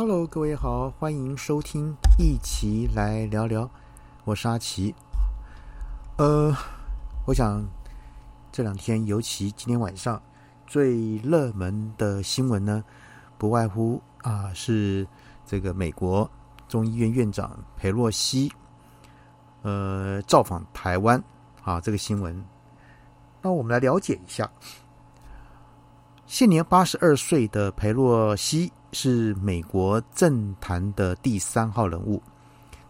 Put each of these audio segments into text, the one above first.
Hello，各位好，欢迎收听，一起来聊聊。我是阿奇。呃，我想这两天，尤其今天晚上最热门的新闻呢，不外乎啊是这个美国众议院院长佩洛西，呃，造访台湾啊这个新闻。那我们来了解一下，现年八十二岁的佩洛西。是美国政坛的第三号人物，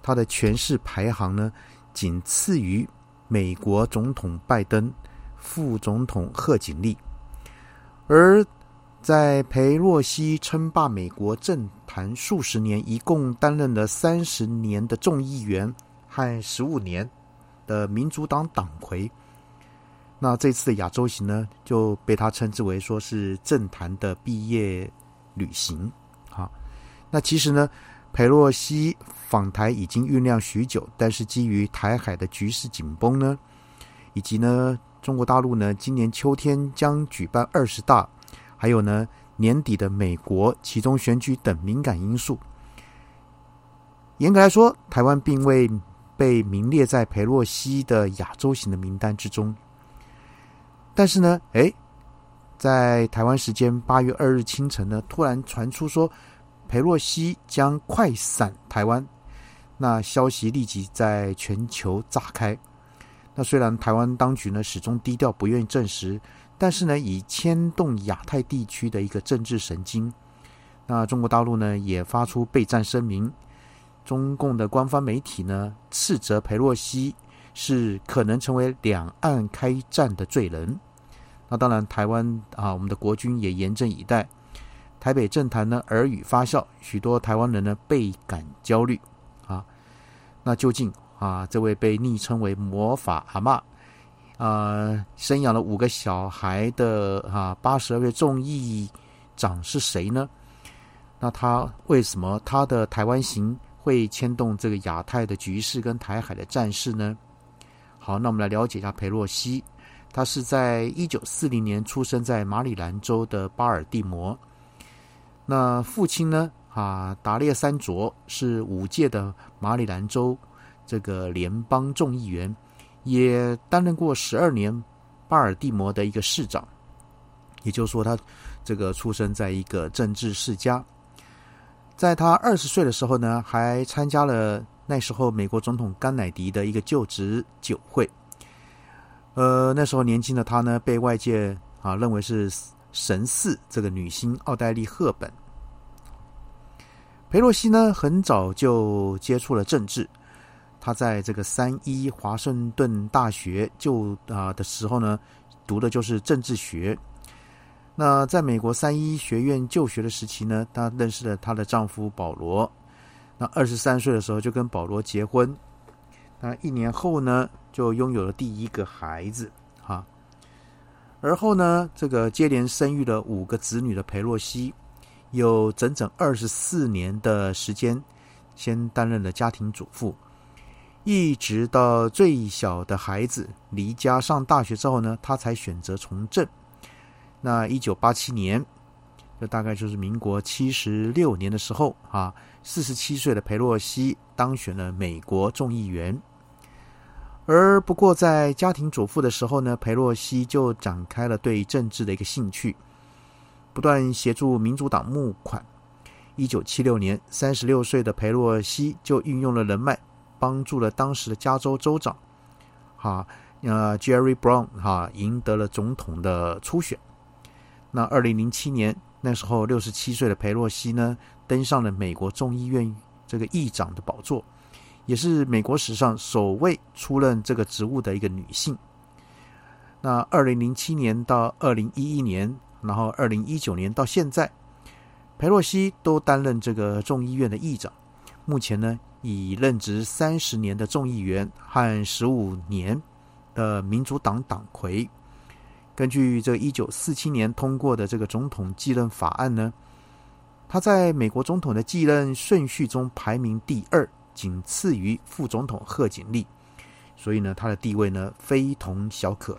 他的权势排行呢，仅次于美国总统拜登、副总统贺锦丽。而在裴洛西称霸美国政坛数十年，一共担任了三十年的众议员和十五年的民主党党魁。那这次的亚洲行呢，就被他称之为说是政坛的毕业。旅行，好，那其实呢，佩洛西访台已经酝酿许久，但是基于台海的局势紧绷呢，以及呢，中国大陆呢今年秋天将举办二十大，还有呢年底的美国其中选举等敏感因素，严格来说，台湾并未被名列在佩洛西的亚洲行的名单之中，但是呢，哎。在台湾时间八月二日清晨呢，突然传出说裴洛西将快闪台湾，那消息立即在全球炸开。那虽然台湾当局呢始终低调，不愿意证实，但是呢，以牵动亚太地区的一个政治神经，那中国大陆呢也发出备战声明，中共的官方媒体呢斥责裴洛西是可能成为两岸开战的罪人。那当然，台湾啊，我们的国军也严阵以待。台北政坛呢，耳语发酵，许多台湾人呢倍感焦虑啊。那究竟啊，这位被昵称为“魔法阿妈”啊，生养了五个小孩的啊八十二岁众议长是谁呢？那他为什么他的台湾行会牵动这个亚太的局势跟台海的战事呢？好，那我们来了解一下佩洛西。他是在一九四零年出生在马里兰州的巴尔的摩。那父亲呢？啊，达列山卓是五届的马里兰州这个联邦众议员，也担任过十二年巴尔的摩的一个市长。也就是说，他这个出生在一个政治世家。在他二十岁的时候呢，还参加了那时候美国总统甘乃迪的一个就职酒会。呃，那时候年轻的他呢，被外界啊认为是神似这个女星奥黛丽·赫本。佩洛西呢，很早就接触了政治。他在这个三一华盛顿大学就啊的时候呢，读的就是政治学。那在美国三一学院就学的时期呢，她认识了她的丈夫保罗。那二十三岁的时候就跟保罗结婚。那一年后呢？就拥有了第一个孩子，哈。而后呢，这个接连生育了五个子女的佩洛西，有整整二十四年的时间，先担任了家庭主妇，一直到最小的孩子离家上大学之后呢，他才选择从政。那一九八七年，这大概就是民国七十六年的时候，啊，四十七岁的佩洛西当选了美国众议员。而不过，在家庭主妇的时候呢，佩洛西就展开了对政治的一个兴趣，不断协助民主党募款。一九七六年，三十六岁的佩洛西就运用了人脉，帮助了当时的加州州长，哈，呃，Jerry Brown 哈，赢得了总统的初选。那二零零七年，那时候六十七岁的佩洛西呢，登上了美国众议院这个议长的宝座。也是美国史上首位出任这个职务的一个女性。那二零零七年到二零一一年，然后二零一九年到现在，佩洛西都担任这个众议院的议长。目前呢，已任职三十年的众议员和十五年的民主党党魁。根据这一九四七年通过的这个总统继任法案呢，他在美国总统的继任顺序中排名第二。仅次于副总统贺锦丽，所以呢，他的地位呢非同小可。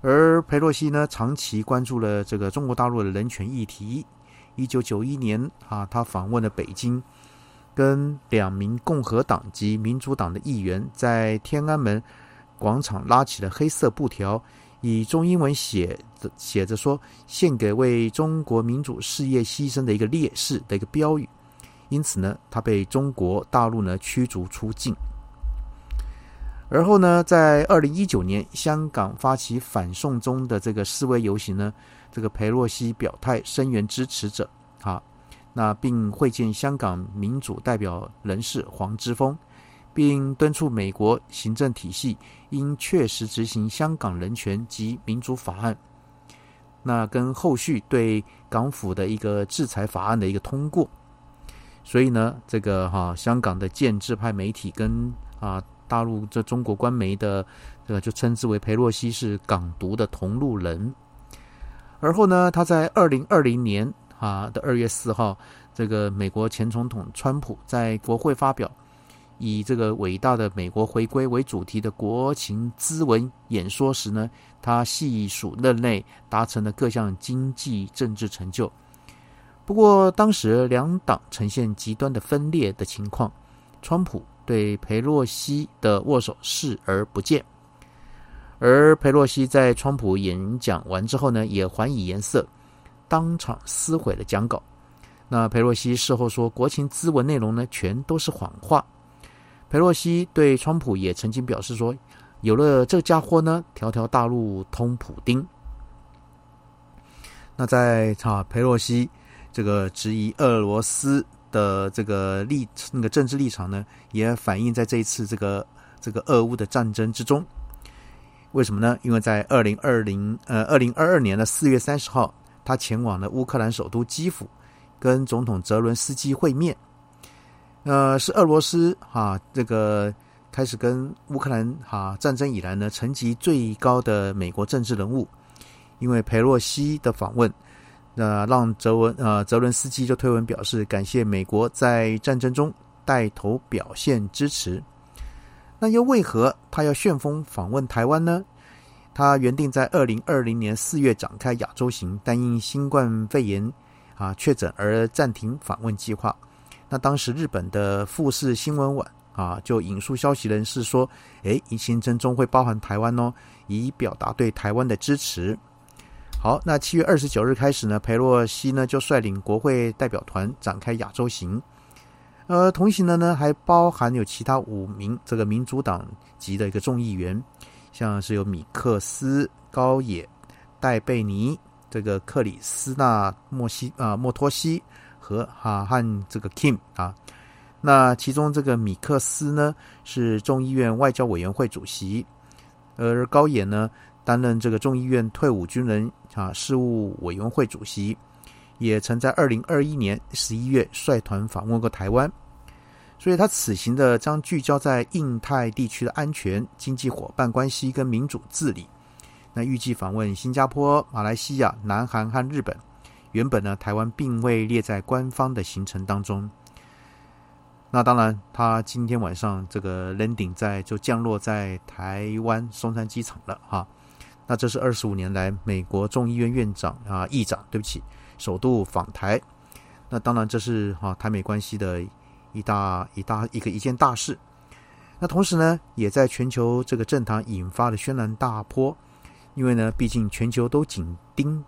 而佩洛西呢，长期关注了这个中国大陆的人权议题，一九九一年啊，他访问了北京，跟两名共和党及民主党的议员在天安门广场拉起了黑色布条，以中英文写写着说“献给为中国民主事业牺牲的一个烈士”的一个标语。因此呢，他被中国大陆呢驱逐出境。而后呢，在二零一九年，香港发起反送中的这个示威游行呢，这个佩洛西表态声援支持者，啊，那并会见香港民主代表人士黄之锋，并敦促美国行政体系应确实执行香港人权及民主法案，那跟后续对港府的一个制裁法案的一个通过。所以呢，这个哈，香港的建制派媒体跟啊大陆这中国官媒的这个就称之为佩洛西是港独的同路人。而后呢，他在二零二零年啊的二月四号，这个美国前总统川普在国会发表以这个伟大的美国回归为主题的国情咨文演说时呢，他细数任内达成的各项经济政治成就。不过，当时两党呈现极端的分裂的情况，川普对佩洛西的握手视而不见，而佩洛西在川普演讲完之后呢，也还以颜色，当场撕毁了讲稿。那佩洛西事后说，国情咨文内容呢，全都是谎话。佩洛西对川普也曾经表示说，有了这家伙呢，条条大路通普丁。那在啊，佩洛西。这个质疑俄罗斯的这个立那个政治立场呢，也反映在这一次这个这个俄乌的战争之中。为什么呢？因为在二零二零呃二零二二年的四月三十号，他前往了乌克兰首都基辅，跟总统泽伦斯基会面。呃，是俄罗斯哈这个开始跟乌克兰哈战争以来呢，层级最高的美国政治人物。因为佩洛西的访问。那让泽文呃泽伦斯基就推文表示感谢美国在战争中带头表现支持。那又为何他要旋风访问台湾呢？他原定在二零二零年四月展开亚洲行，但因新冠肺炎啊确诊而暂停访问计划。那当时日本的富士新闻网啊就引述消息人士说：“诶，行程中会包含台湾哦，以表达对台湾的支持。”好，那七月二十九日开始呢，佩洛西呢就率领国会代表团展开亚洲行，呃，同行的呢还包含有其他五名这个民主党籍的一个众议员，像是有米克斯、高野、戴贝尼、这个克里斯纳莫西啊莫托西和哈和这个 Kim 啊，那其中这个米克斯呢是众议院外交委员会主席，而高野呢。担任这个众议院退伍军人啊事务委员会主席，也曾在二零二一年十一月率团访问过台湾，所以他此行的将聚焦在印太地区的安全、经济伙伴关系跟民主治理。那预计访问新加坡、马来西亚、南韩和日本。原本呢，台湾并未列在官方的行程当中。那当然，他今天晚上这个 landing 在就降落在台湾松山机场了哈。那这是二十五年来美国众议院院长啊议长，对不起，首度访台。那当然这是哈台美关系的一大一大一个一件大事。那同时呢，也在全球这个政坛引发了轩然大波，因为呢，毕竟全球都紧盯，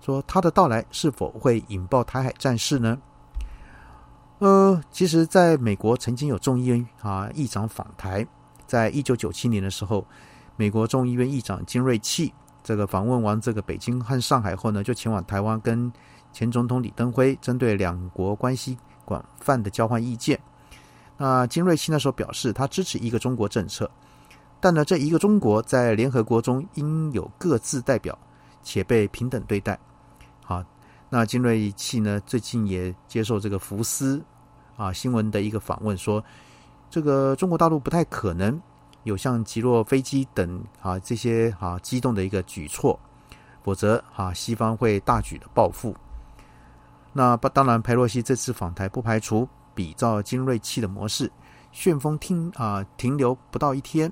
说他的到来是否会引爆台海战事呢？呃，其实在美国曾经有众议院啊议长访台，在一九九七年的时候。美国众议院议长金瑞气这个访问完这个北京和上海后呢，就前往台湾跟前总统李登辉针对两国关系广泛的交换意见。那金瑞气那时候表示，他支持一个中国政策，但呢，这一个中国在联合国中应有各自代表，且被平等对待。好，那金瑞气呢，最近也接受这个福斯啊新闻的一个访问，说这个中国大陆不太可能。有像击落飞机等啊这些啊机动的一个举措，否则啊西方会大举的报复。那不当然，佩洛西这次访台不排除比照精锐器的模式，旋风停啊停留不到一天。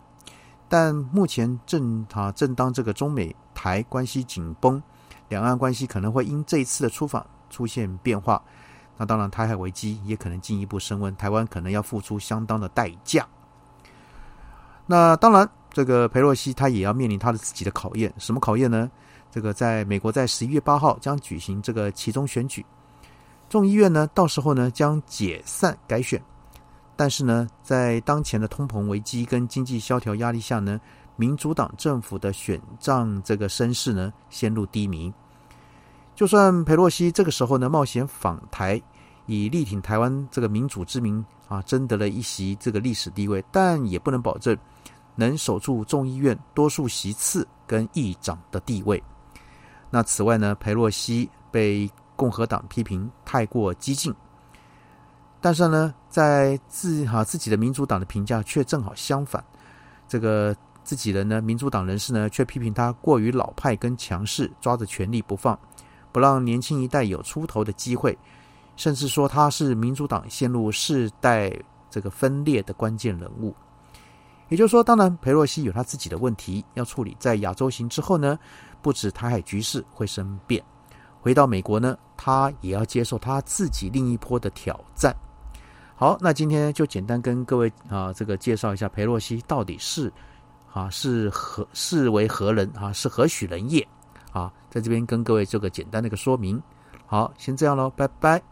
但目前正啊正当这个中美台关系紧绷，两岸关系可能会因这一次的出访出现变化，那当然台海危机也可能进一步升温，台湾可能要付出相当的代价。那当然，这个佩洛西他也要面临他的自己的考验，什么考验呢？这个在美国在十一月八号将举行这个其中选举，众议院呢到时候呢将解散改选，但是呢在当前的通膨危机跟经济萧条压力下呢，民主党政府的选战这个声势呢陷入低迷。就算佩洛西这个时候呢冒险访台，以力挺台湾这个民主之名啊，争得了一席这个历史地位，但也不能保证能守住众议院多数席次跟议长的地位。那此外呢，佩洛西被共和党批评太过激进，但是呢，在自哈自己的民主党的评价却正好相反。这个自己人呢，民主党人士呢，却批评他过于老派跟强势，抓着权力不放，不让年轻一代有出头的机会，甚至说他是民主党陷入世代这个分裂的关键人物。也就是说，当然佩洛西有他自己的问题要处理。在亚洲行之后呢？不止台海局势会生变，回到美国呢，他也要接受他自己另一波的挑战。好，那今天就简单跟各位啊，这个介绍一下裴洛西到底是啊是何是为何人啊，是何许人也啊，在这边跟各位做个简单的一个说明。好，先这样喽，拜拜。